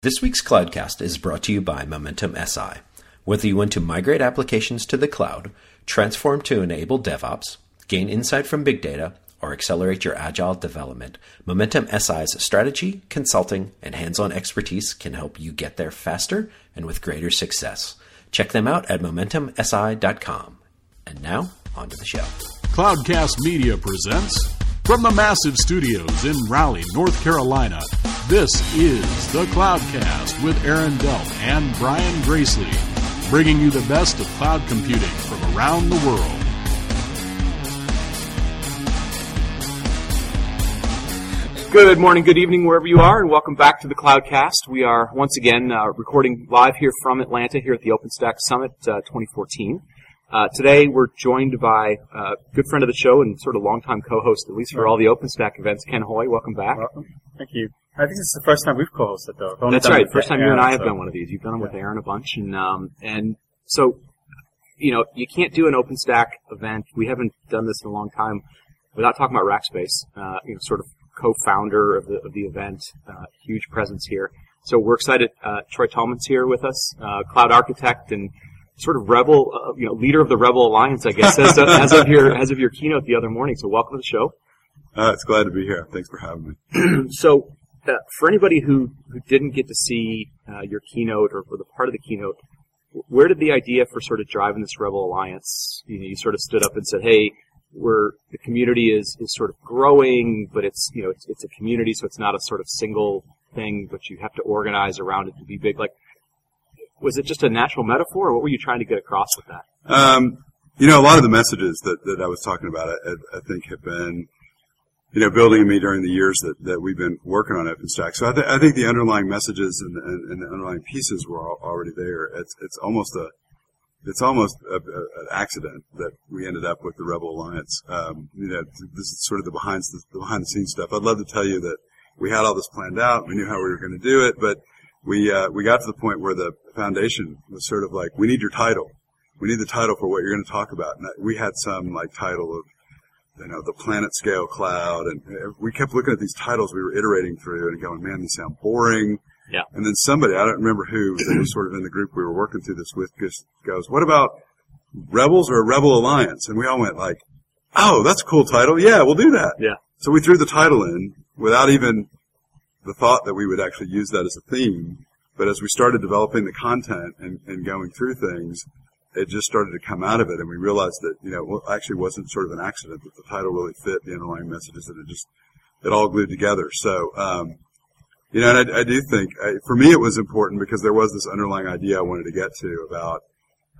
This week's Cloudcast is brought to you by Momentum SI. Whether you want to migrate applications to the cloud, transform to enable DevOps, gain insight from big data, or accelerate your agile development, Momentum SI's strategy, consulting, and hands on expertise can help you get there faster and with greater success. Check them out at MomentumSI.com. And now, on to the show. Cloudcast Media presents from the massive studios in Raleigh, North Carolina. This is the Cloudcast with Aaron Delp and Brian Gracely, bringing you the best of cloud computing from around the world. Good morning, good evening, wherever you are, and welcome back to the Cloudcast. We are once again uh, recording live here from Atlanta, here at the OpenStack Summit uh, 2014. Uh, today we're joined by a good friend of the show and sort of longtime co-host, at least for all the OpenStack events, Ken Hui. Welcome back. Welcome. Thank you. I think this is the first time we've co-hosted though. That's right. First with time you and I have so- done one of these. You've done them with Yeah. Aaron a bunch, and um, and so you know you can't do an OpenStack event. We haven't done this in a long time without talking about Rackspace. Uh, you know, sort of co-founder of the of the event, uh, huge presence here. So we're excited. Uh, Troy Toman's here with us, uh, cloud architect and sort of rebel, uh, you know, leader of the Rebel Alliance, I guess, as, of, as of your as of your keynote the other morning. So welcome to the show. Uh, it's glad to be here. Thanks for having me. So, uh, for anybody who, who didn't get to see uh, your keynote or, or the part of the keynote, where did the idea for sort of driving this Rebel Alliance? You know, you sort of stood up and said, "Hey, we're the community is is sort of growing, but it's you know it's it's a community, so it's not a sort of single thing, but you have to organize around it to be big." Like, was it just a natural metaphor, or what were you trying to get across with that? Um, you know, a lot of the messages that, that I was talking about, I, I think, have been, you know, building in me during the years that, that we've been working on OpenStack. So I, th- I think the underlying messages and, and, and the underlying pieces were al- already there. It's, it's almost a, it's almost a, a, an accident that we ended up with the Rebel Alliance. Um, you know, this is sort of the behind the, the behind the scenes stuff. I'd love to tell you that we had all this planned out. We knew how we were going to do it, but we uh, we got to the point where the foundation was sort of like, we need your title. We need the title for what you're going to talk about. And we had some like title of, you know, the planet scale cloud, and we kept looking at these titles we were iterating through and going, man, these sound boring. Yeah. And then somebody, I don't remember who, that was sort of in the group we were working through this with, just goes, what about Rebels or a Rebel Alliance? And we all went like, oh, that's a cool title. Yeah, we'll do that. Yeah. So we threw the title in without even the thought that we would actually use that as a theme. But as we started developing the content and, and going through things, it just started to come out of it, and we realized that you know, well, actually wasn't sort of an accident that the title really fit the underlying messages, and it just it all glued together. So, um, you know, and I, I do think I, for me it was important because there was this underlying idea I wanted to get to about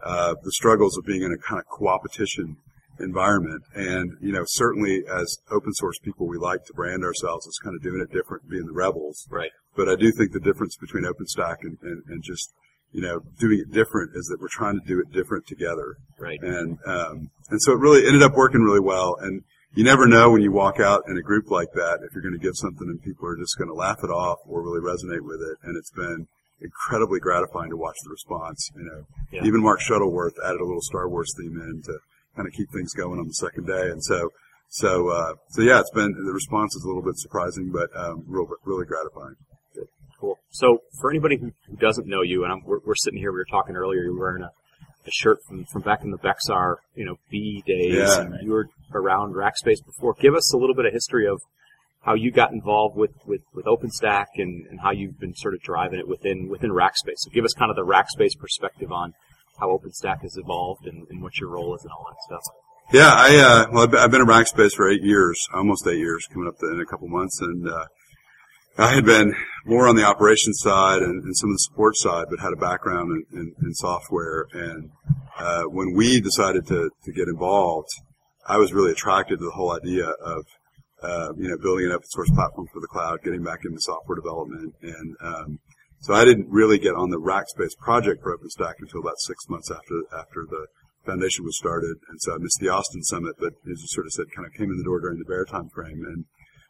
uh, the struggles of being in a kind of co-opetition environment. And, you know, certainly as open source people, we like to brand ourselves as kind of doing it different, being the rebels. Right. But I do think the difference between OpenStack and, and, and just, you know, doing it different is that we're trying to do it different together. Right. And, um, and so it really ended up working really well. And you never know when you walk out in a group like that if you're going to give something and people are just going to laugh it off or really resonate with it. And it's been incredibly gratifying to watch the response. You know, Yeah. even Mark Shuttleworth added a little Star Wars theme in to kind of keep things going on the second day. And so, so, uh, so yeah, it's been, the response is a little bit surprising, but, um, real, really gratifying. Cool. So for anybody who, who doesn't know you, and I'm, we're, we're sitting here, we were talking earlier, you were wearing a, a shirt from, from back in the Bexar, you know, B days, Yeah. and you were around Rackspace before. Give us a little bit of history of how you got involved with, with, with OpenStack and, and how you've been sort of driving it within within Rackspace. So give us kind of the Rackspace perspective on how OpenStack has evolved and, and what your role is and all that stuff. Yeah, I uh, well, I've been, been Rackspace for eight years, almost eight years, coming up to, in a couple months, and uh, I had been more on the operations side and, and some of the support side, but had a background in, in, in software. And uh, when we decided to to get involved, I was really attracted to the whole idea of uh, you know building an open source platform for the cloud, getting back into software development, and um, so I didn't really get on the Rackspace project for OpenStack until about six months after after the foundation was started, and so I missed the Austin summit, but as you sort of said, kind of came in the door during the Bexar time frame, and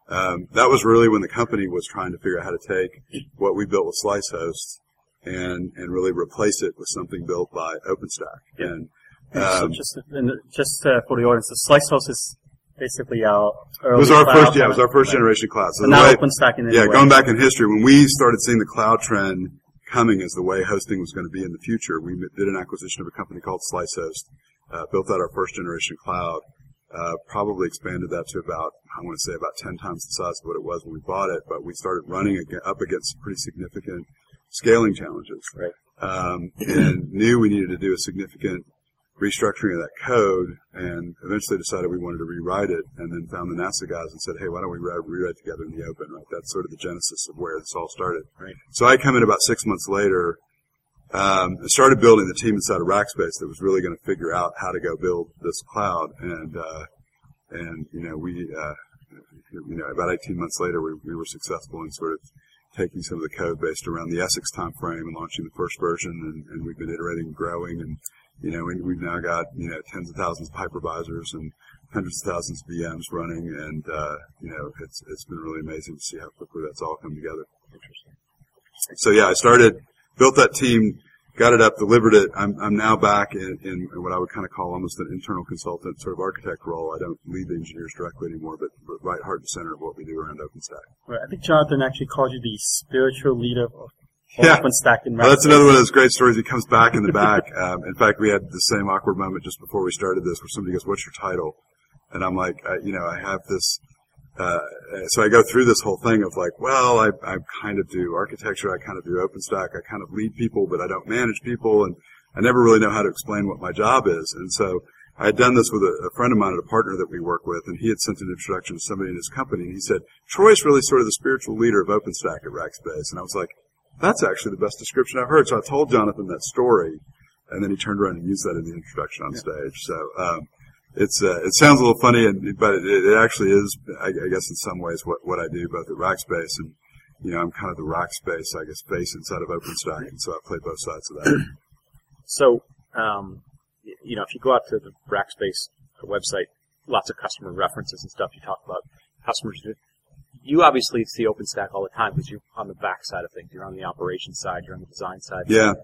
um, that was really when the company was trying to figure out how to take what we built with SliceHost and and really replace it with something built by OpenStack. And um, just and just uh, for the audience, the SliceHost is basically our It was our first, yeah, it was our first generation cloud. So now way- OpenStack in Yeah, way. going back in history, when we started seeing the cloud trend coming as the way hosting was going to be in the future, we did an acquisition of a company called SliceHost, uh, built out our first generation cloud, uh, probably expanded that to about, I want to say about 10 times the size of what it was when we bought it, but we started running up against pretty significant scaling challenges. Right. Um, and knew we needed to do a significant restructuring of that code and eventually decided we wanted to rewrite it and then found the NASA guys and said, hey, why don't we re- rewrite together in the open, right? That's sort of the genesis of where this all started. Right. So I come in about six months later, um, started building the team inside of Rackspace that was really going to figure out how to go build this cloud. And, uh, and, you know, we, uh, you know, about 18 months later, we, we were successful in sort of taking some of the code based around the Essex timeframe and launching the first version. And, and we've been iterating and growing. And, you know, we, we've now got, you know, tens of thousands of hypervisors and hundreds of thousands of VMs running. And, uh, you know, it's, it's been really amazing to see how quickly that's all come together. Interesting. So yeah, I started, built that team, got it up, delivered it. I'm, I'm now back in, in what I would kind of call almost an internal consultant, sort of architect role. I don't lead the engineers directly anymore, but, but right heart and center of what we do around OpenStack. Right. I think Jonathan actually called you the spiritual leader of Yeah. OpenStack in Well, that's another one of those great stories. He comes back in the back. Um, in fact, we had the same awkward moment just before we started this where somebody goes, what's your title? And I'm like, I, you know, I have this, uh, so I go through this whole thing of like, well, I, I kind of do architecture, I kind of do OpenStack, I kind of lead people, but I don't manage people, and I never really know how to explain what my job is. And so I had done this with a, a friend of mine at a partner that we work with, and he had sent an introduction to somebody in his company, and he said, Troy's really sort of the spiritual leader of OpenStack at Rackspace. And I was like, that's actually the best description I've heard. So I told Jonathan that story, and then he turned around and used that in the introduction on stage. So um, it's uh, it sounds a little funny, and but it, it actually is, I, I guess, in some ways what what I do both at Rackspace and you know I'm kind of the Rackspace, I guess, face inside of OpenStack, and so I play both sides of that. So, um, you know, if you go out to the Rackspace website, lots of customer references and stuff. You talk about customers. You obviously see OpenStack all the time because you're on the back side of things. You're on the operations side. You're on the design side. Yeah.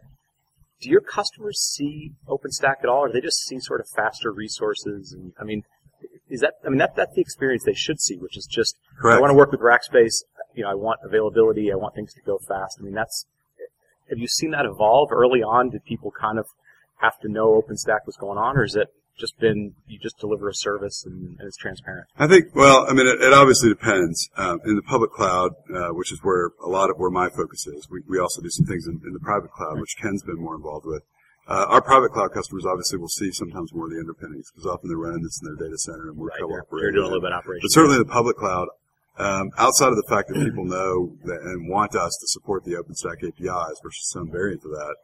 Do your customers see OpenStack at all, or do they just see sort of faster resources? And I mean, is that? I mean, that that's the experience they should see, which is just I want to work with Rackspace. You know, I want availability. I want things to go fast. I mean, that's. Have you seen that evolve early on? Did people kind of have to know OpenStack was going on, or is it just been you just deliver a service and, and it's transparent? I think, well, I mean, it, it obviously depends. Um, in the public cloud, uh, which is where a lot of where my focus is, we, we also do some things in, in the private cloud, which Ken's been more involved with. Uh, our private cloud customers obviously will see sometimes more of the underpinnings because often they're running this in their data center and we're Right, co-operating. they're doing a little bit of operation. But certainly the public cloud, um, outside of the fact that people know that and want us to support the OpenStack APIs versus some variant of that,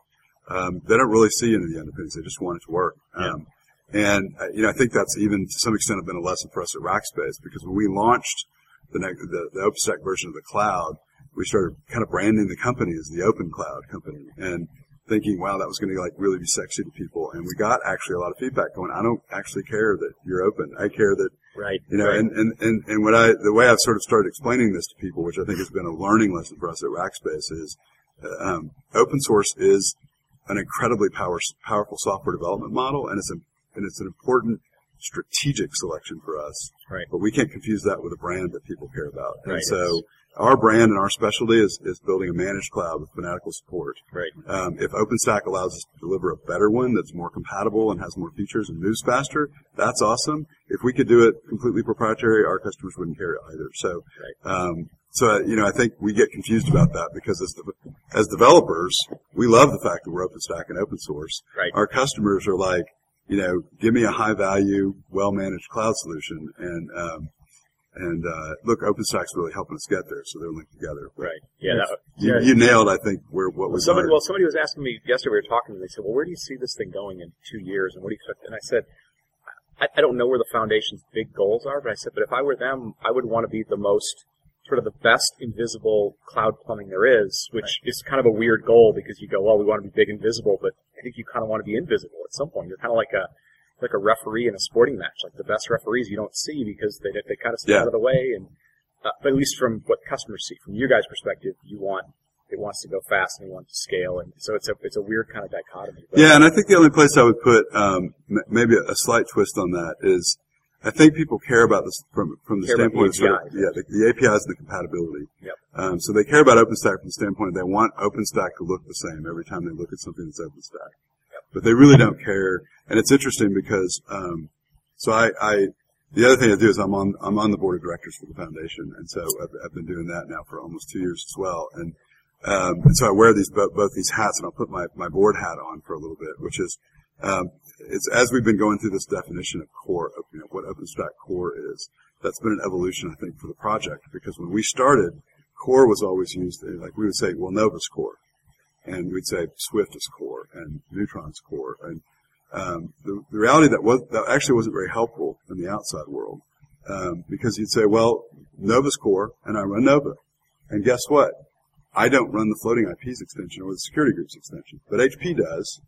um, they don't really see any of the underpinnings. They just want it to work. Um, and uh, you know, I think that's even to some extent been a lesson for us at Rackspace because when we launched the, the the OpenStack version of the cloud, we started kind of branding the company as the Open Cloud company and thinking, wow, that was going to like really be sexy to people. And we got actually a lot of feedback going. I don't actually care that you're open. I care that right. you know, right. and, and, and, and what I, the way I've sort of started explaining this to people, which I think has been a learning lesson for us at Rackspace is, uh, um, open source is an incredibly power, powerful software development model and it's a, and it's an important strategic selection for us. Right. But we can't confuse that with a brand that people care about. And Right. so our brand and our specialty is, is building a managed cloud with fanatical support. right. Um, if OpenStack allows us to deliver a better one that's more compatible and has more features and moves faster, that's awesome. If we could do it completely proprietary, our customers wouldn't care either. So, um, so uh, you know, I think we get confused about that because as de- as developers, we love the fact that we're OpenStack and open source. Right. Our customers are like, you know, give me a high value, well managed cloud solution, and um, and uh, look, OpenStack's really helping us get there, so they're linked together. Right. Yeah. That, You, Yeah. you nailed, I think, where what was somebody, well, somebody was asking me yesterday. We were talking, and they said, "Well, where do you see this thing going in two years?" And what do you expect? And I said, I, "I don't know where the foundation's big goals are, but I said, but if I were them, I would want to be the most sort of the best invisible cloud plumbing there is, which is kind of a weird goal because you go, well, we want to be big and visible, but I think you kind of want to be invisible at some point. You're kind of like a like a referee in a sporting match. Like the best referees you don't see because they they kind of stay Yeah. out of the way. And uh, but at least from what customers see, from your guys' perspective, you want it wants to go fast and it wants to scale, and so it's a it's a weird kind of dichotomy. But Yeah, and I think the only place I would put um, m- maybe a slight twist on that is I think people care about this from from the Care about the standpoint of sort of, APIs. yeah, the, the APIs and the compatibility. Yep. Um, so they care about OpenStack from the standpoint they want OpenStack to look the same every time they look at something that's OpenStack. Yep. But they really don't care, and it's interesting because um, so I, I the other thing I do is I'm on I'm on the board of directors for the foundation, and so I've, I've been doing that now for almost two years as well. And um, and so I wear these both, both these hats, and I'll put my my board hat on for a little bit, which is um, it's as we've been going through this definition of core, of, you know, what OpenStack core is. That's been an evolution, I think, for the project because when we started, core was always used like we would say, well, Nova's core, and we'd say Swift is core and Neutron's core, and um, the, the reality that was that actually wasn't very helpful in the outside world um, because you'd say, well, Nova's core, and I run Nova, and guess what? I don't run the floating IPs extension or the security groups extension, but HP does,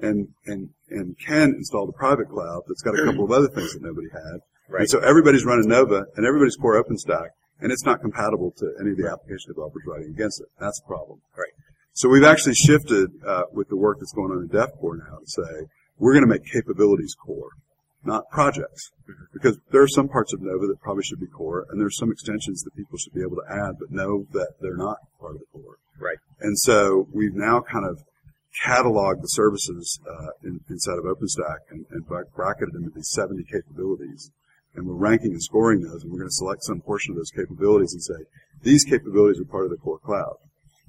and and and can install the private cloud that's got a couple of other things that nobody had. Right. And so everybody's running Nova, and everybody's core OpenStack, and it's not compatible to any of the application developers writing against it. That's a problem. Right. So we've actually shifted uh, with the work that's going on in DefCore now to say we're going to make capabilities core, not projects, because there are some parts of Nova that probably should be core, and there's some extensions that people should be able to add, but know that they're not part of the core. Right. And so we've now kind of cataloged the services uh, in, inside of OpenStack and, and bracketed them into these 70 capabilities. And we're ranking and scoring those, and we're going to select some portion of those capabilities and say, these capabilities are part of the core cloud.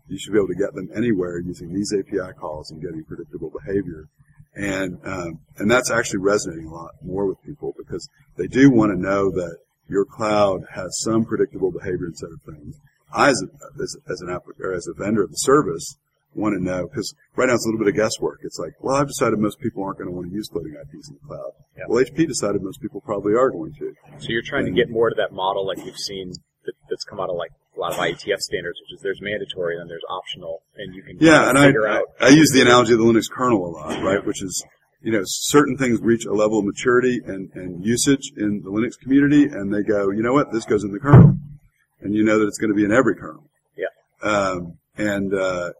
You should be able to get them anywhere using these API calls and getting predictable behavior. And um, and that's actually resonating a lot more with people because they do want to know that your cloud has some predictable behavior instead of things. I, as, a, as, as an app, or as a vendor of the service, want to know because right now it's a little bit of guesswork. It's like, well, I've decided most people aren't going to want to use floating IPs in the cloud. Yeah. Well, HP decided most people probably are going to. So you're trying to get more to that model like you've seen that, that's come out of like a lot of IETF standards, which is there's mandatory and then there's optional, and you can Yeah, and I, out. I use the analogy of the Linux kernel a lot, right? Which is, you know, certain things reach a level of maturity and, and usage in the Linux community, and they go, you know what, this goes in the kernel, and you know that it's going to be in every kernel. Yeah. Um, and uh,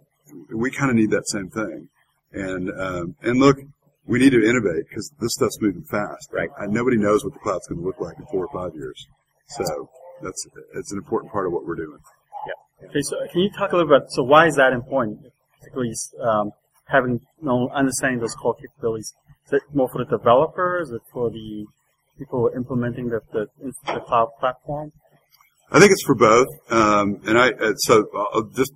we kind of need that same thing. And um, and look, we need to innovate because this stuff's moving fast. Right. And nobody knows what the cloud's going to look like in four or five years. So that's it's an important part of what we're doing. Yeah. Okay, so can you talk a little bit? So why is that important? Particularly um, having you know, understanding those core capabilities. Is it more for the developers? Is it for the people implementing the the, the cloud platform? I think it's for both. Um, and I uh, so I'll just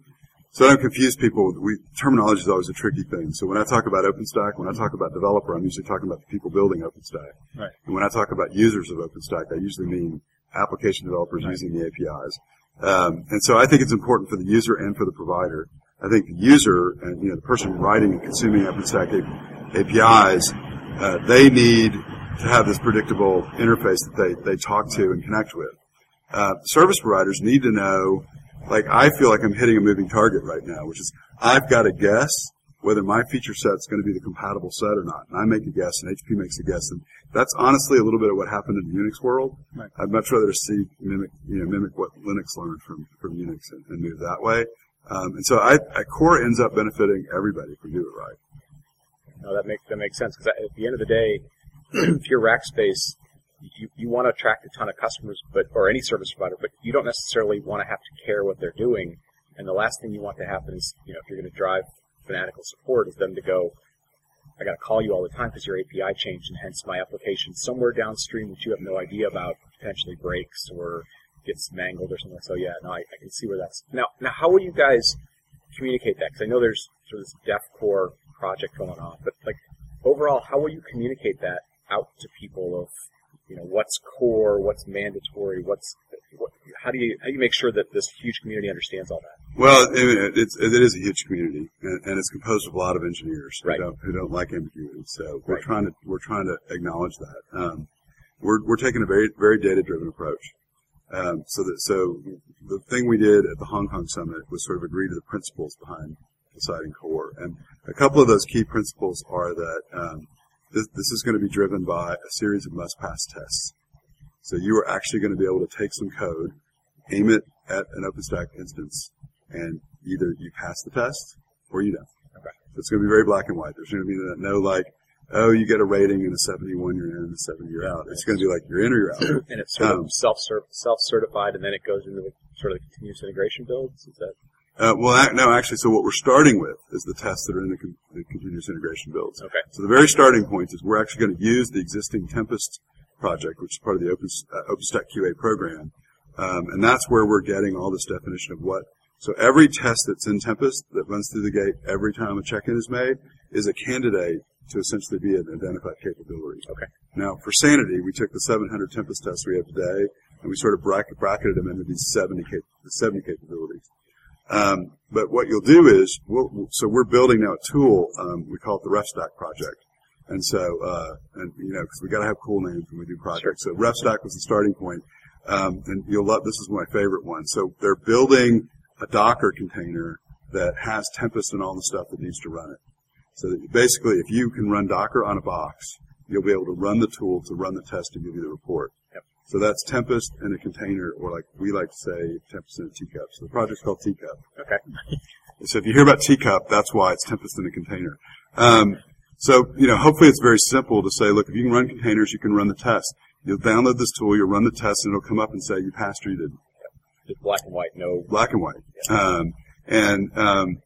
so I don't confuse people. We terminology is always a tricky thing. So when I talk about OpenStack, when I talk about developer, I'm usually talking about the people building OpenStack. Right. And when I talk about users of OpenStack, I usually mean application developers using the APIs. Um, and so I think it's important for the user and for the provider. I think the user and you know the person writing and consuming OpenStack APIs, uh, they need to have this predictable interface that they, they talk to and connect with. Uh, service providers need to know, like I feel like I'm hitting a moving target right now, which is I've got to guess whether my feature set's going to be the compatible set or not. And I make a guess, and HP makes a guess, and that's honestly a little bit of what happened in the Unix world. Right. I'd much rather see mimic, you know, mimic what Linux learned from from Unix and, and move that way. Um, and so I, I core ends up benefiting everybody if we do it right. No, that makes that makes sense because at the end of the day, if you're Rackspace, you, you want to attract a ton of customers, but or any service provider, but you don't necessarily want to have to care what they're doing. And the last thing you want to happen is, you know, if you're going to drive fanatical support, is them to go, I got to call you all the time because your API changed, and hence my application somewhere downstream that you have no idea about potentially breaks or gets mangled or something. So yeah, no, I, I can see where that's now. Now, how will you guys communicate that? Because I know there's sort of this DefCore project going on, but like overall, how will you communicate that out to people of you know what's core, what's mandatory, what's what, how do you how do you make sure that this huge community understands all that? Well, it, it's, it is a huge community, and, and it's composed of a lot of engineers Right. who, don't, who don't like ambiguity. So we're Right. trying to we're trying to acknowledge that. Um, we're we're taking a very very data driven approach. Um, so that so the thing we did at the Hong Kong summit was sort of agree to the principles behind deciding core, and a couple of those key principles are that um, this, this is going to be driven by a series of must pass tests. So you are actually going to be able to take some code, aim it at an OpenStack instance, and either you pass the test or you don't. Okay. So it's going to be very black and white. There's going to be no like, oh, you get a rating and a 71 you're in and a 70 you're out. It's going to be like you're in or you're out. And it's sort Um, of self self certified, and then it goes into the sort of the continuous integration builds. Is that Uh, well, no, actually, so what we're starting with is the tests that are in the, con- the continuous integration builds. okay? So the very starting point is we're actually going to use the existing Tempest project, which is part of the Open, uh, OpenStack QA program, um, and that's where we're getting all this definition of what. So every test that's in Tempest that runs through the gate every time a check-in is made is a candidate to essentially be an identified capability. Okay. Now, for sanity, we took the 700 Tempest tests we have today, and we sort of bracket, bracketed them into these 70, cap- 70 capabilities. Um, but what you'll do is, we'll, so we're building now a tool. Um, we call it the RefStack project, and so uh, and you know because we got to have cool names when we do projects. So RefStack was the starting point, um, and you'll love this is my favorite one. So they're building a Docker container that has Tempest and all the stuff that needs to run it. So that basically, if you can run Docker on a box, you'll be able to run the tool to run the test and give you the report. So that's Tempest in a container, or like we like to say, Tempest in a teacup. So the project's called Teacup. Okay. So if you hear about Teacup, that's why it's Tempest in a container. Um, so, you know, hopefully it's very simple to say, look, if you can run containers, you can run the test. You'll download this tool, you'll run the test, and it'll come up and say you passed or you didn't. It's black and white, no. Black and white. Um, and, um,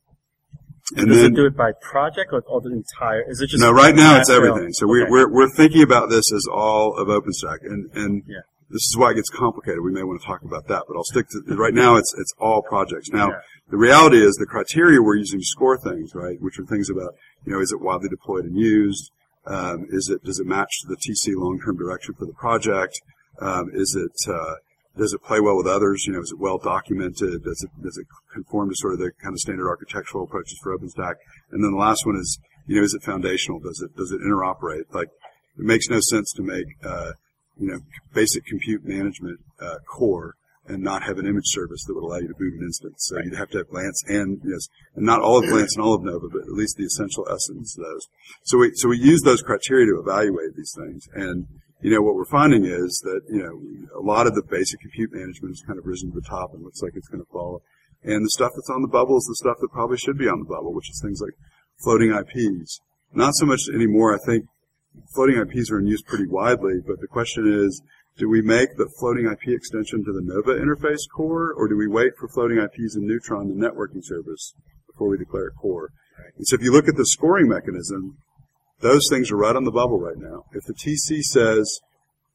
and Does then, it do it by project or, or the entire? Is it just no, right now it's everything. So we're, Okay. we're, we're thinking about this as all of OpenStack. And, and Yeah. this is why it gets complicated. We may want to talk about that, but I'll stick to, right now it's, it's all projects. Now, Yeah. the reality is the criteria we're using to score things, right, which are things about, you know, is it widely deployed and used? Um, is it, does it match to the TC long-term direction for the project? Um, is it, uh, does it play well with others? You know, is it well documented? Does it, does it conform to sort of the kind of standard architectural approaches for OpenStack? And then the last one is, you know, is it foundational? Does it, does it interoperate? Like, it makes no sense to make, uh, you know, basic compute management, uh, core and not have an image service that would allow you to boot an instance. So you'd have to have Glance and, yes, and not all of Glance and all of Nova, but at least the essential essence of those. So we, so we use those criteria to evaluate these things. And, you know, what we're finding is that, you know, a lot of the basic compute management has kind of risen to the top and looks like it's going to fall. And the stuff that's on the bubble is the stuff that probably should be on the bubble, which is things like floating IPs. Not so much anymore. I think floating IPs are in use pretty widely, but the question is, do we make the floating IP extension to the Nova interface core, or do we wait for floating IPs in Neutron, the networking service, before we declare it core? And so if you look at the scoring mechanism, those things are right on the bubble right now. If the TC says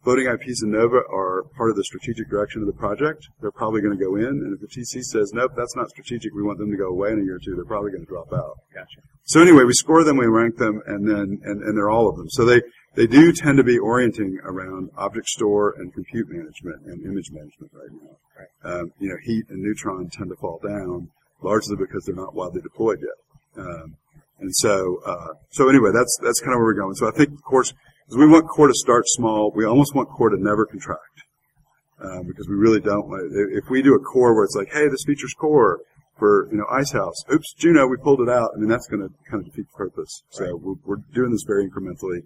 floating IPs and Nova are part of the strategic direction of the project, they're probably going to go in. And if the TC says, nope, that's not strategic, we want them to go away in a year or two, they're probably going to drop out. Gotcha. So anyway, we score them, we rank them, and then and, and they're all of them. So they they do tend to be orienting around object store and compute management and image management right now. Right. Um, you know, heat and neutron tend to fall down largely because they're not widely deployed yet. Um, and so uh, so anyway, that's that's kind of where we're going. So I think, of course, because we want core to start small, we almost want core to never contract. Uh, because we really don't want if if we do a core where it's like, hey, this feature's core, for you know Icehouse, Oops, Juno, we pulled it out. I mean, that's going to kind of defeat the purpose. So we're, we're doing this very incrementally,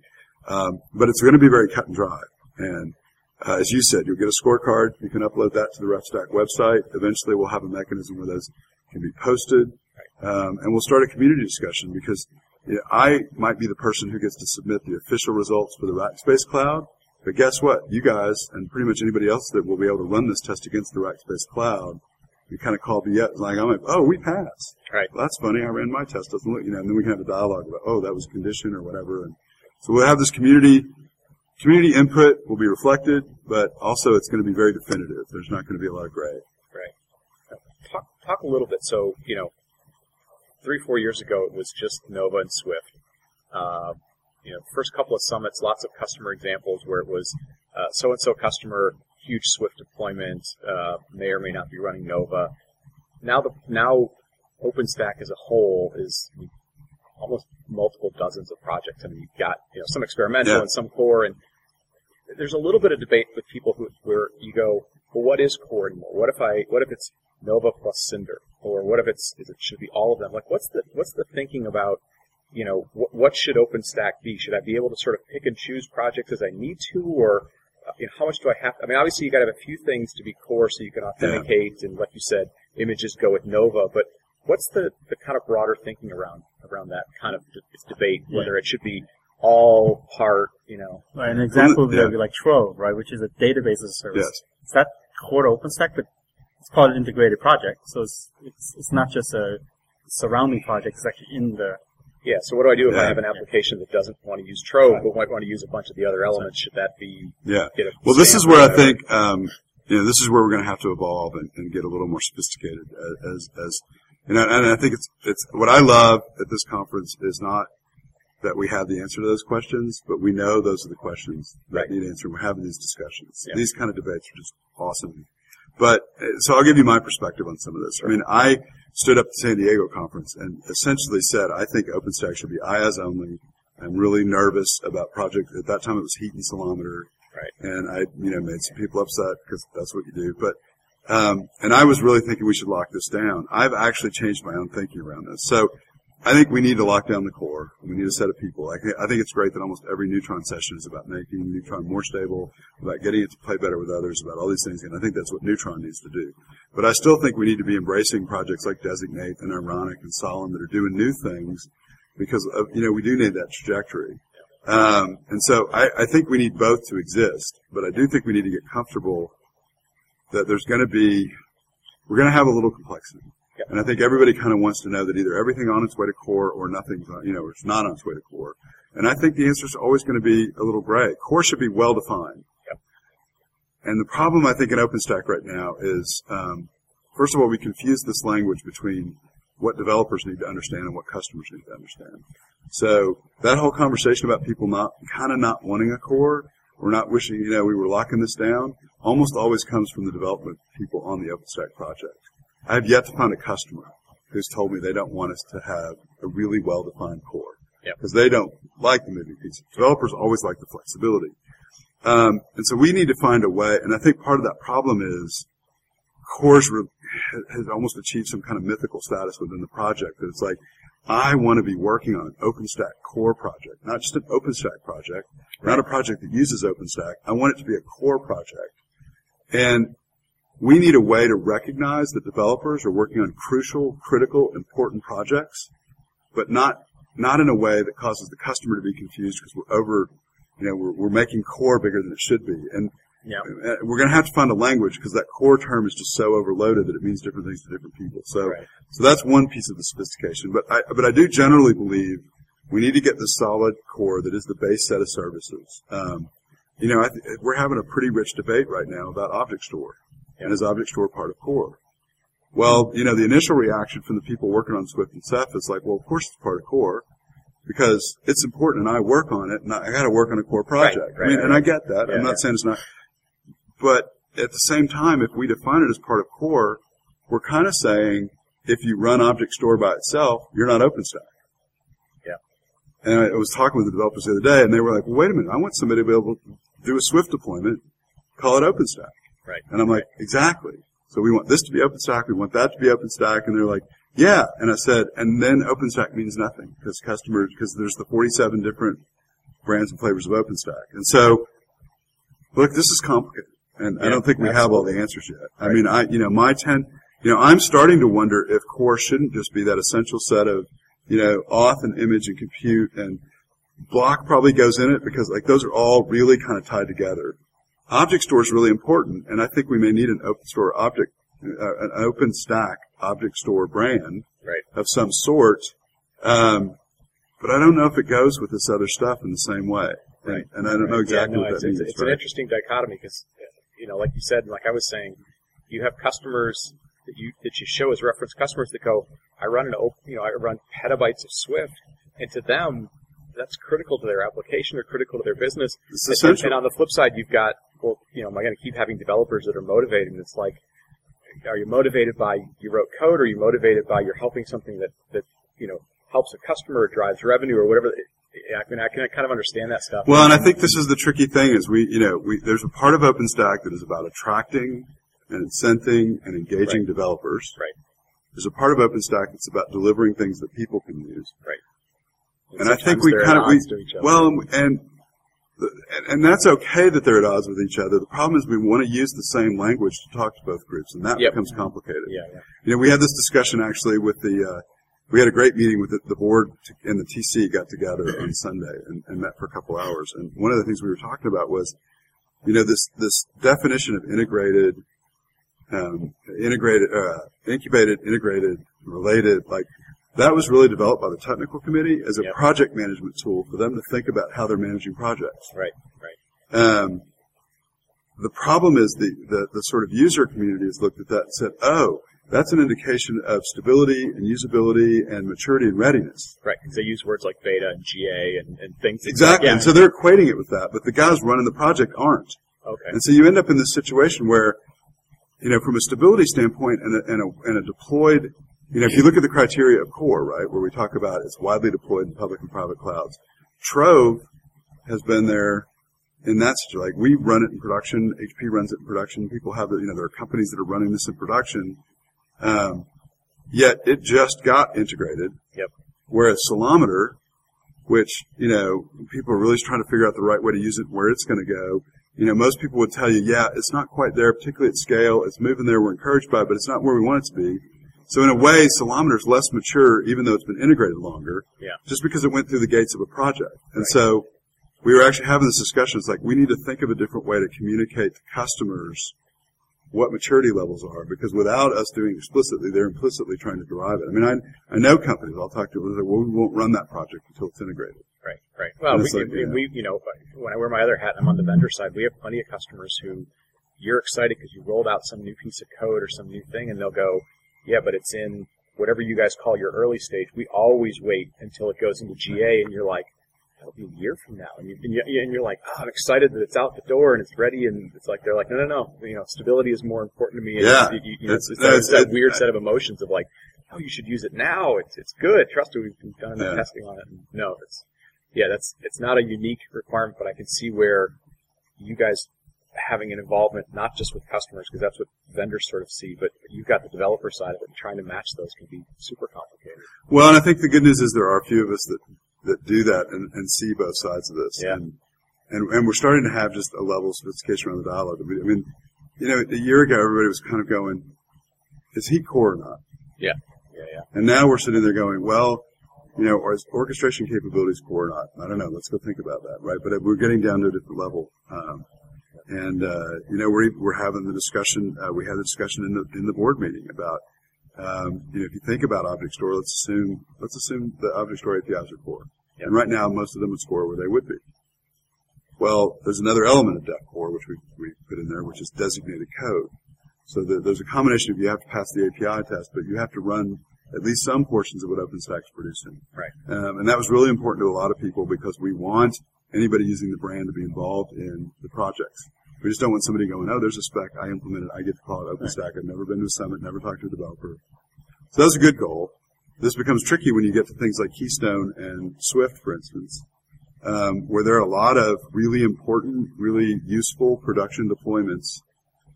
um, but it's going to be very cut and dry. And uh, as you said, you'll get a scorecard. You can upload that to the RefStack website. Eventually, we'll have a mechanism where those can be posted, um, and we'll start a community discussion because you know, I might be the person who gets to submit the official results for the Rackspace Cloud. But guess what? You guys and pretty much anybody else that will be able to run this test against the Rackspace Cloud you kind of call BS. Like I'm like, oh, we passed. Right. Well, that's funny. I ran my test. Doesn't look, you know. And then we can have a dialogue about, oh, that was a condition or whatever. And so we'll have this community. Community input will be reflected, but also it's going to be very definitive. There's not going to be a lot of gray. Right. Talk, talk a little bit. So, you know, three, four years ago, it was just Nova and Swift. Uh, you know, first couple of summits, lots of customer examples where it was so and so customer, huge Swift deployment, uh, may or may not be running Nova. Now, the now OpenStack as a whole is almost multiple dozens of projects. I mean, you've got you know some experimental Yeah. and some core, and there's a little bit of debate with people who where you go, well, what is core anymore? What if I what if it's Nova plus Cinder, or what if it's is it should be all of them? Like, what's the what's the thinking about you know what, what should OpenStack be? Should I be able to sort of pick and choose projects as I need to, or uh, you know, how much do I have? I mean, obviously you got to have a few things to be core so you can authenticate, and like you said, images go with Nova. But what's the, the kind of broader thinking around around that kind of d- debate? Whether it should be all part, you know. Right, an example of that yeah. would be like Trove, right, which is a database as a service. Yes. It's that core to OpenStack, but it's called an integrated project. So it's, it's, it's not just a surrounding project, it's actually in the, Yeah. So what do I do if I have an application that doesn't want to use Trove but might want to use a bunch of the other elements? Should that be Yeah. get a Well, this is where I think, um, you know, this is where we're going to have to evolve and, and get a little more sophisticated as, as, you know, and I think it's, it's, what I love at this conference is not that we have the answer to those questions, but we know those are the questions that Right. need answer. We're having these discussions. Yeah. These kind of debates are just awesome. But, so I'll give you my perspective on some of this. I mean, I stood up at the San Diego conference and essentially said, I think OpenStack should be IaaS only. I'm really nervous about project. At that time it was heat and Ceilometer Right. and I, you know, made some people upset because that's what you do. But, um, and I was really thinking we should lock this down. I've actually changed my own thinking around this. So I think we need to lock down the core. We need a set of people. I, I think it's great that almost every Neutron session is about making Neutron more stable, about getting it to play better with others, about all these things. And I think that's what Neutron needs to do. But I still think we need to be embracing projects like Designate and Ironic and Solum that are doing new things because of, you know, we do need that trajectory. Um, and so I, I think we need both to exist, but I do think we need to get comfortable that there's going to be, we're going to have a little complexity. Yep. And I think everybody kind of wants to know that either everything on its way to core or nothing's on, you know, it's not on its way to core. And I think the answer is always going to be a little gray. Core should be well defined. Yep. And the problem I think in OpenStack right now is, um, first of all, we confuse this language between what developers need to understand and what customers need to understand. So that whole conversation about people not kind of not wanting a core or not wishing, you know, we were locking this down, almost always comes from the development people on the OpenStack project. I have yet to find a customer who's told me they don't want us to have a really well-defined core Yep. because they don't like the moving pieces. Developers always like the flexibility. Um, and so we need to find a way, and I think part of that problem is cores re- has almost achieved some kind of mythical status within the project that it's like, I want to be working on an OpenStack core project, not just an OpenStack project, not a project that uses OpenStack. I want it to be a core project. And we need a way to recognize that developers are working on crucial, critical, important projects, but not not in a way that causes the customer to be confused because we're over, you know, we're, we're making core bigger than it should be. And yeah. uh, we're going to have to find a language because that core term is just so overloaded that it means different things to different people. So, Right. so that's one piece of the sophistication. But I, but I do generally believe we need to get the solid core that is the base set of services. Um, you know, I th- we're having a pretty rich debate right now about Object Store. And is Object Store part of core? Well, you know, the initial reaction from the people working on Swift and Ceph is like, well, of course it's part of core because it's important and I work on it and I, I got to work on a core project. right, I mean, right. and I get that. Yeah, I'm not yeah. saying it's not. But at the same time, if we define it as part of core, we're kind of saying if you run Object Store by itself, you're not OpenStack. Yeah. And I was talking with the developers the other day, and they were like, well, wait a minute, I want somebody to be able to do a Swift deployment, call it OpenStack. Right. And I'm like, exactly. So we want this to be OpenStack, we want that to be OpenStack, and they're like, yeah. And I said, and then OpenStack means nothing because customers, because there's the 47 different brands and flavors of OpenStack. And so, look, this is complicated, and I don't think we have all the answers yet. I mean, I, you know, my 10, you know, I'm starting to wonder if core shouldn't just be that essential set of, you know, auth and image and compute and block probably goes in it because like those are all really kind of tied together. Object store is really important, and I think we may need an open store object, uh, an open stack object store brand Right. of some sort. Um, but I don't know if it goes with this other stuff in the same way. And, Right. and I don't know exactly yeah, no, what it's, that means. It's, it's an interesting dichotomy because, you know, like you said, and like I was saying, you have customers that you that you show as reference customers that go, I run an open, you know, I run petabytes of Swift, and to them, that's critical to their application or critical to their business. It's And- essential. And on the flip side, you've got, well, you know, am I going to keep having developers that are motivated? And it's like, are you motivated by you wrote code, or are you motivated by you're helping something that that you know helps a customer, or drives revenue, or whatever? I mean, I can kind of understand that stuff. Well, and I think this is the tricky thing is we, you know, we, there's a part of OpenStack that is about attracting and incenting and engaging Right. developers. Right. There's a part of OpenStack that's about delivering things that people can use. Right. And I think we kind of, we, well, and, and, and that's okay that they're at odds with each other. The problem is we want to use the same language to talk to both groups, and that Yep. becomes complicated. yeah, yeah. You know, we had this discussion actually with the uh, we had a great meeting with the, the board and the TC got together on Sunday and, and met for a couple hours. And one of the things we were talking about was, you know, this this definition of integrated, um, integrated, uh, incubated, integrated, related, like that was really developed by the technical committee as a Yep. project management tool for them to think about how they're managing projects. Right, right. Um, the problem is the, the, the sort of user community has looked at that and said, oh, that's an indication of stability and usability and maturity and readiness. Right, because they use words like beta and GA and, and things. Exactly. Yeah. And so they're equating it with that, but the guys running the project aren't. okay. And so you end up in this situation where, you know, from a stability standpoint and a, and a, and a deployed, you know, if you look at the criteria of core, right, where we talk about it's widely deployed in public and private clouds, Trove has been there in that situation. Like we run it in production, HP runs it in production. People have, the, you know, there are companies that are running this in production. Um, yet it just got integrated. Yep. Whereas Ceilometer, which, you know, people are really trying to figure out the right way to use it, where it's going to go. You know, most people would tell you, yeah, it's not quite there, particularly at scale. It's moving there. We're encouraged by it, but it's not where we want it to be. So in a way, Ceilometer is less mature, even though it's been integrated longer, Yeah. just because it went through the gates of a project. And so we were actually having this discussion. It's like we need to think of a different way to communicate to customers what maturity levels are, because without us doing it explicitly, they're implicitly trying to derive it. I mean, I, I know companies, I'll talk to them, they're well, we won't run that project until it's integrated. Right, right. Well, we, like, we, yeah. we, you know, when I wear my other hat, I'm on the vendor side. We have plenty of customers who you're excited because you rolled out some new piece of code or some new thing, and they'll go, "Yeah, but it's in whatever you guys call your early stage. We always wait until it goes into GA," and you're like, "That'll be a year from now," and, you, and, you, and you're like, oh, "I'm excited that it's out the door and it's ready," and it's like they're like, "No, no, no. You know, stability is more important to me." And Yeah. you, you know, it's, It's- it's, that, it's that it's- weird it- set of emotions of like, "Oh, you should use it now. It's it's good. Trust me, we've done Yeah. testing on it." And no, it's yeah, that's it's not a unique requirement, but I can see where you guys having an involvement not just with customers because that's what vendors sort of see, but you've got the developer side of it. and Trying to match those can be super complicated. Well, and I think the good news is there are a few of us that, that do that and, and see both sides of this. Yeah. And, and, and we're starting to have just a level of sophistication around the dialogue. I mean- you know, a year ago, everybody was kind of going, is he core or not? Yeah, yeah, yeah. And now we're sitting there going, well, you know, or is orchestration capabilities core or not? I don't know. Let's go think about that, right? But we're getting down to a different level. Um, and, uh, you know, we're, we're having the discussion, uh, we had the discussion in the, in the board meeting about, um, you know, if you think about Object Store, let's assume, let's assume the Object Store APIs are core. Yeah. And right now, most of them would score where they would be. Well, there's another element of DefCore, which we, we put in there, which is designated code. So the, there's a combination of you have to pass the API test, but you have to run at least some portions of what OpenStack's producing. Right. Um, and that was really important to a lot of people because we want anybody using the brand to be involved in the projects. We just don't want somebody going, oh, there's a spec, I implemented, I get to call it OpenStack, I've never been to a summit, never talked to a developer. So that's a good goal. This becomes tricky when you get to things like Keystone and Swift, for instance, um, where there are a lot of really important, really useful production deployments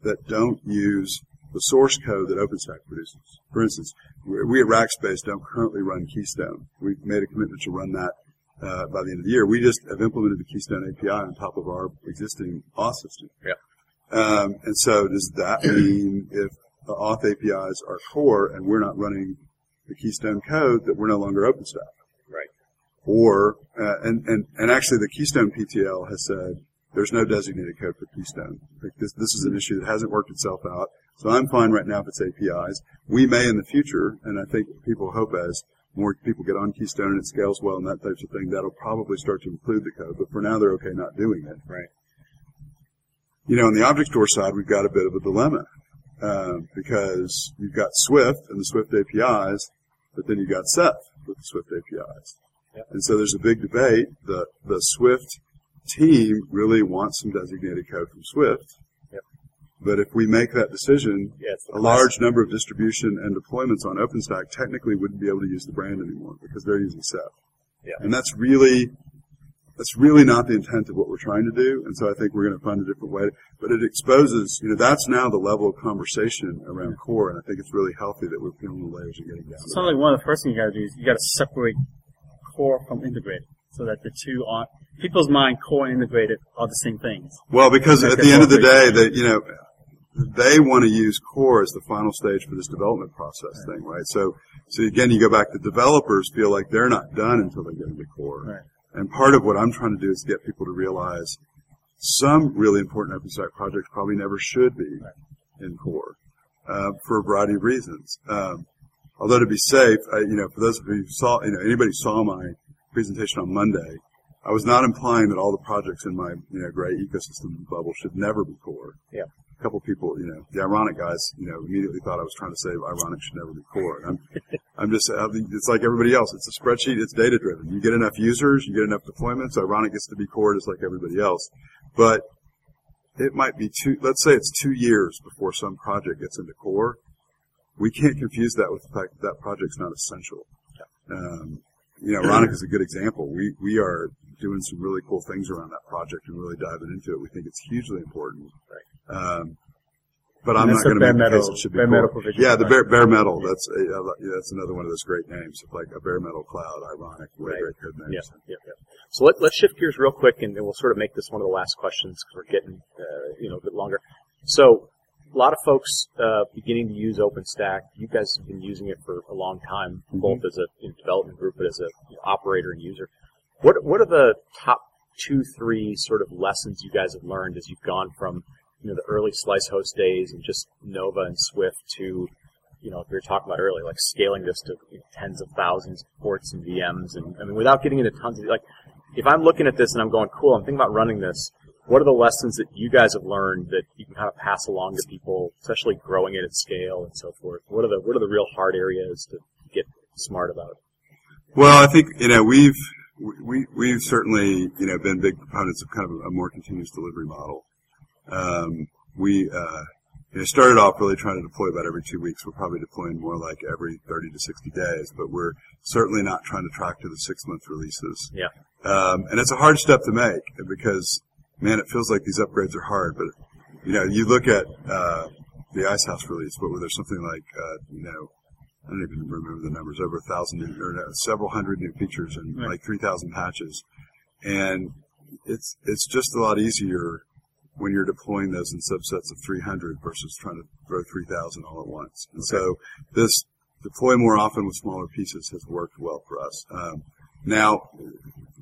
that don't use the source code that OpenStack produces. For instance, we we at Rackspace don't currently run Keystone. We've made a commitment to run that uh, by the end of the year. We just have implemented the Keystone API on top of our existing auth system. Yeah. Um, and so does that mean if the auth APIs are core and we're not running the Keystone code that we're no longer OpenStack? Right. Or, uh, and, and, and actually the Keystone PTL has said there's no designated code for Keystone. Like this, this is an issue that hasn't worked itself out. So I'm fine right now if it's APIs. We may in the future, and I think people hope as more people get on Keystone and it scales well and that types of thing, that'll probably start to include the code. But for now, they're okay not doing it. Right. You know, on the object store side, we've got a bit of a dilemma um, because you've got Swift and the Swift APIs, but then you've got Ceph with the Swift APIs. Yep. And so there's a big debate. The the Swift team really wants some designated code from Swift. But if we make that decision, Yeah, it's a large number of distribution and deployments on OpenStack technically wouldn't be able to use the brand anymore because they're using Ceph. Yeah. And that's really that's really not the intent of what we're trying to do. And so I think we're going to find a different way. But it exposes, you know, that's now the level of conversation around core. And I think it's really healthy that we're peeling the layers and getting down. So it to sounds like one of the first things you got to do is you got to separate core from integrated, so that the two aren't people's mind core and integrated are the same things. Well, because at the end of the day, that you know, they want to use core as the final stage for this development process thing, right? So, so again, you go back. The developers feel like they're not done until they get into core. Right. And part of what I'm trying to do is get people to realize some really important open OpenStack projects probably never should be in core uh, for a variety of reasons. Um, although to be safe, I, you know, for those of you who saw, you know, anybody saw my presentation on Monday, I was not implying that all the projects in my, you know, great ecosystem bubble should never be core. Yeah. A couple people, you know, the ironic guys, you know, immediately thought I was trying to say ironic should never be core. And I'm, I'm just, I think it's like everybody else. It's a spreadsheet. It's data driven. You get enough users, you get enough deployments. Ironic gets to be core just like everybody else. But it might be two, let's say it's two years before some project gets into core. We can't confuse that with the fact that that project's not essential. Um, you know, Ironic is a good example. We, we are doing some really cool things around that project and really diving into it. We think it's hugely important. Right. Um, but I'm not going to make bare the case it should be bare core. metal provision, Yeah, the bare, bare metal. That's a, uh, yeah, that's another one of those great names, like a bare metal cloud. Ironic, really Right. great code names. Yeah, yeah, yeah. So let, let's shift gears real quick, and, and we'll sort of make this one of the last questions because we're getting, uh, you know, a bit longer. So, a lot of folks uh, beginning to use OpenStack. You guys have been using it for a long time, both as a you know, development group, but as a you know, operator and user. What what are the top two, three sort of lessons you guys have learned as you've gone from you know the early SliceHost days and just Nova and Swift to you know, we were talking about earlier, like scaling this to you know, tens of thousands of ports and VMs, and I mean, without getting into tons of like, if I'm looking at this and I'm going, cool, I'm thinking about running this. What are the lessons that you guys have learned that you can kind of pass along to people, especially growing it at scale and so forth? What are the what are the real hard areas to get smart about? Well, I think you know we've we we've certainly you know been big proponents of kind of a more continuous delivery model. Um, we uh, you know, started off really trying to deploy about every two weeks. We're probably deploying more like every 30 to 60 days, but we're certainly not trying to track to the six month releases. Yeah. Um, and it's a hard step to make because, man, it feels like these upgrades are hard. But you know, you look at uh, the Icehouse release, what were there something like, uh, you know, I don't even remember the numbers, over a thousand new, or no, several hundred new features and Right. like three thousand patches, and it's it's just a lot easier when you're deploying those in subsets of 300 versus trying to throw 3,000 all at once. And so this deploy more often with smaller pieces has worked well for us. Um, now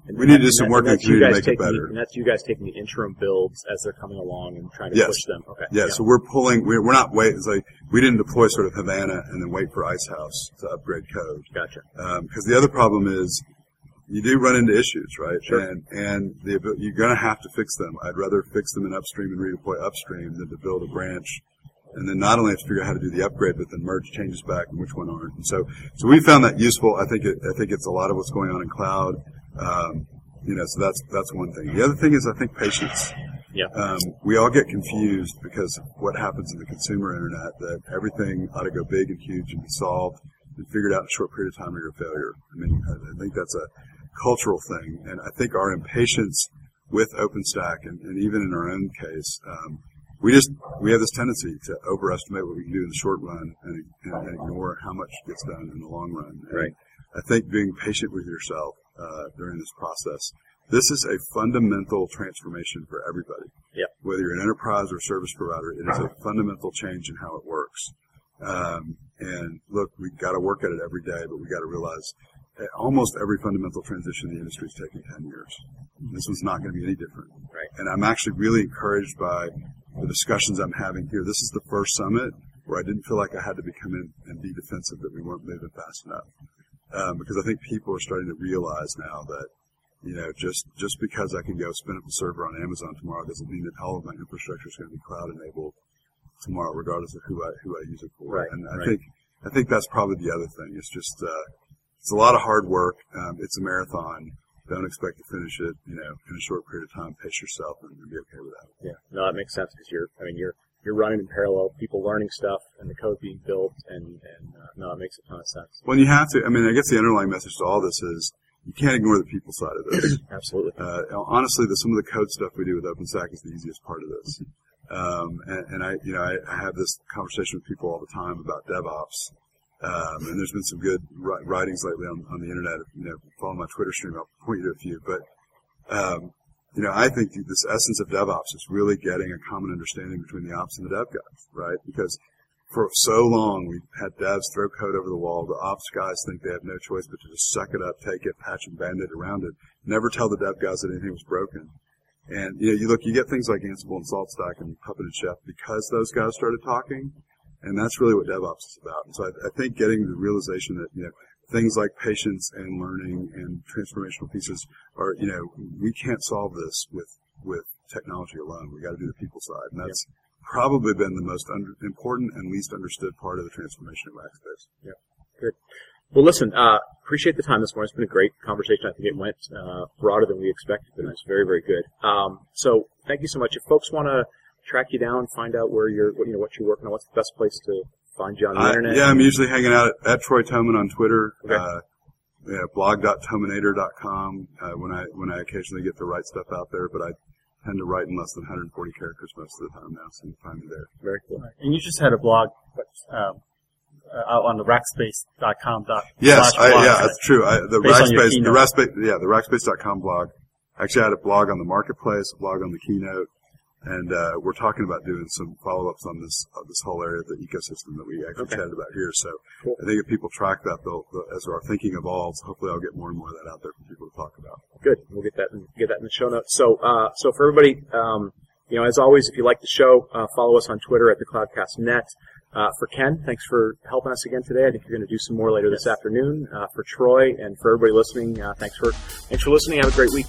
We need to do some work and in that's you community to make it taking the- better. and that's you guys taking the interim builds as they're coming along and trying to Yes. push them. Okay. Yeah, so we're pulling, we're, we're not waiting, it's like, we didn't deploy sort of Havana and then wait for Icehouse to upgrade code. Gotcha. Um, because the other problem is, you do run into issues, right? Sure. And, and the, you're gonna have to fix them. I'd rather fix them in upstream and redeploy upstream than to build a branch. And then not only have to figure out how to do the upgrade, but then merge changes back and which one aren't. And so, so we found that useful. I think it, I think it's a lot of what's going on in cloud. Um, you know, so that's, that's one thing. The other thing is I think patience. Yeah. Um, we all get confused because of what happens in the consumer internet that everything ought to go big and huge and be solved and figured out in a short period of time or you're a failure. I mean, I, think that's a cultural thing. And I think our impatience with OpenStack and, and even in our own case, um, we just, we have this tendency to overestimate what we can do in the short run and, and, and ignore how much gets done in the long run. And Right. I think being patient with yourself, uh, during this process. This is a fundamental transformation for everybody Yep. whether you're an enterprise or service provider, it is a fundamental change in how it works. Um, and look, we've got to work at it every day, but we got to realize that almost every fundamental transition in the industry is taking 10 years. This one's not going to be any different. Right. And I'm actually really encouraged by the discussions I'm having here. This is the first summit where I didn't feel like I had to become in and be defensive that we weren't moving fast enough. Um, because I think people are starting to realize now that you know, just just because I can go spin up a server on Amazon tomorrow doesn't mean that all of my infrastructure is going to be cloud enabled tomorrow, regardless of who I who I use it for. Right, and I right. think I think that's probably the other thing. It's just uh, it's a lot of hard work. Um, it's a marathon. Don't expect to finish it, you know, in a short period of time. Pace yourself and be okay with that. Yeah, no, that makes sense because you're, I mean, you're you're running in parallel, people learning stuff, and the code being built, and and uh, no, it makes a ton of sense. Well, you have to. I mean, I guess the underlying message to all this is you can't ignore the people side of this. Absolutely. Uh, honestly, the, some of the code stuff we do with OpenStack is the easiest part of this. Um, and, and I, you know, I, I have this conversation with people all the time about DevOps. Um, and there's been some good writings lately on, on the internet. You know, follow my Twitter stream. I'll point you to a few. But um, you know, I think this essence of DevOps is really getting a common understanding between the ops and the dev guys, right? Because for so long we've had devs throw code over the wall. The ops guys think they have no choice but to just suck it up, take it, patch and band it around it. Never tell the dev guys that anything was broken. And you know, you look, you get things like Ansible and SaltStack and Puppet and Chef because those guys started talking, and that's really what DevOps is about. And so I, I think getting the realization that you know things like patience and learning and transformational pieces are, you know, we can't solve this with with technology alone. We got to do the people side, and that's yep. probably been the most under, important and least understood part of the transformation of Rackspace. Yeah, good. Well, listen, uh, appreciate the time this morning. It's been a great conversation. I think it went uh, broader than we expected, but it's very, very good. Um, so, thank you so much. If folks want to track you down, find out where you're, you know, what you're working on, what's the best place to find you on the uh, internet? Yeah, I'm usually hanging out at, at Troy Toman on Twitter. Okay. Uh, yeah, blog.tominator.com uh, when I when I occasionally get to write stuff out there, but I tend to write in less than 140 characters most of the time now, so you can find me there. Very cool. And you just had a blog um, uh, out on the rackspace.com. Yes, I, yeah, that's true. I, the Rackspace, the Rackspace, yeah, the Rackspace.com blog. Actually, I had a blog on the marketplace, a blog on the keynote, and uh, we're talking about doing some follow-ups on this uh, this whole area of the ecosystem that we actually okay. chatted about here. So cool. I think if people track that, they'll, they'll, as our thinking evolves, hopefully I'll get more and more of that out there for people to talk about. Good. We'll get that in, get that in the show notes. So uh, so for everybody, um, you know, as always, if you like the show, uh, follow us on Twitter at the CloudcastNet. Uh, for Ken, thanks for helping us again today. I think you're going to do some more later this afternoon. Uh, for Troy and for everybody listening, uh, thanks for thanks for listening. Have a great week.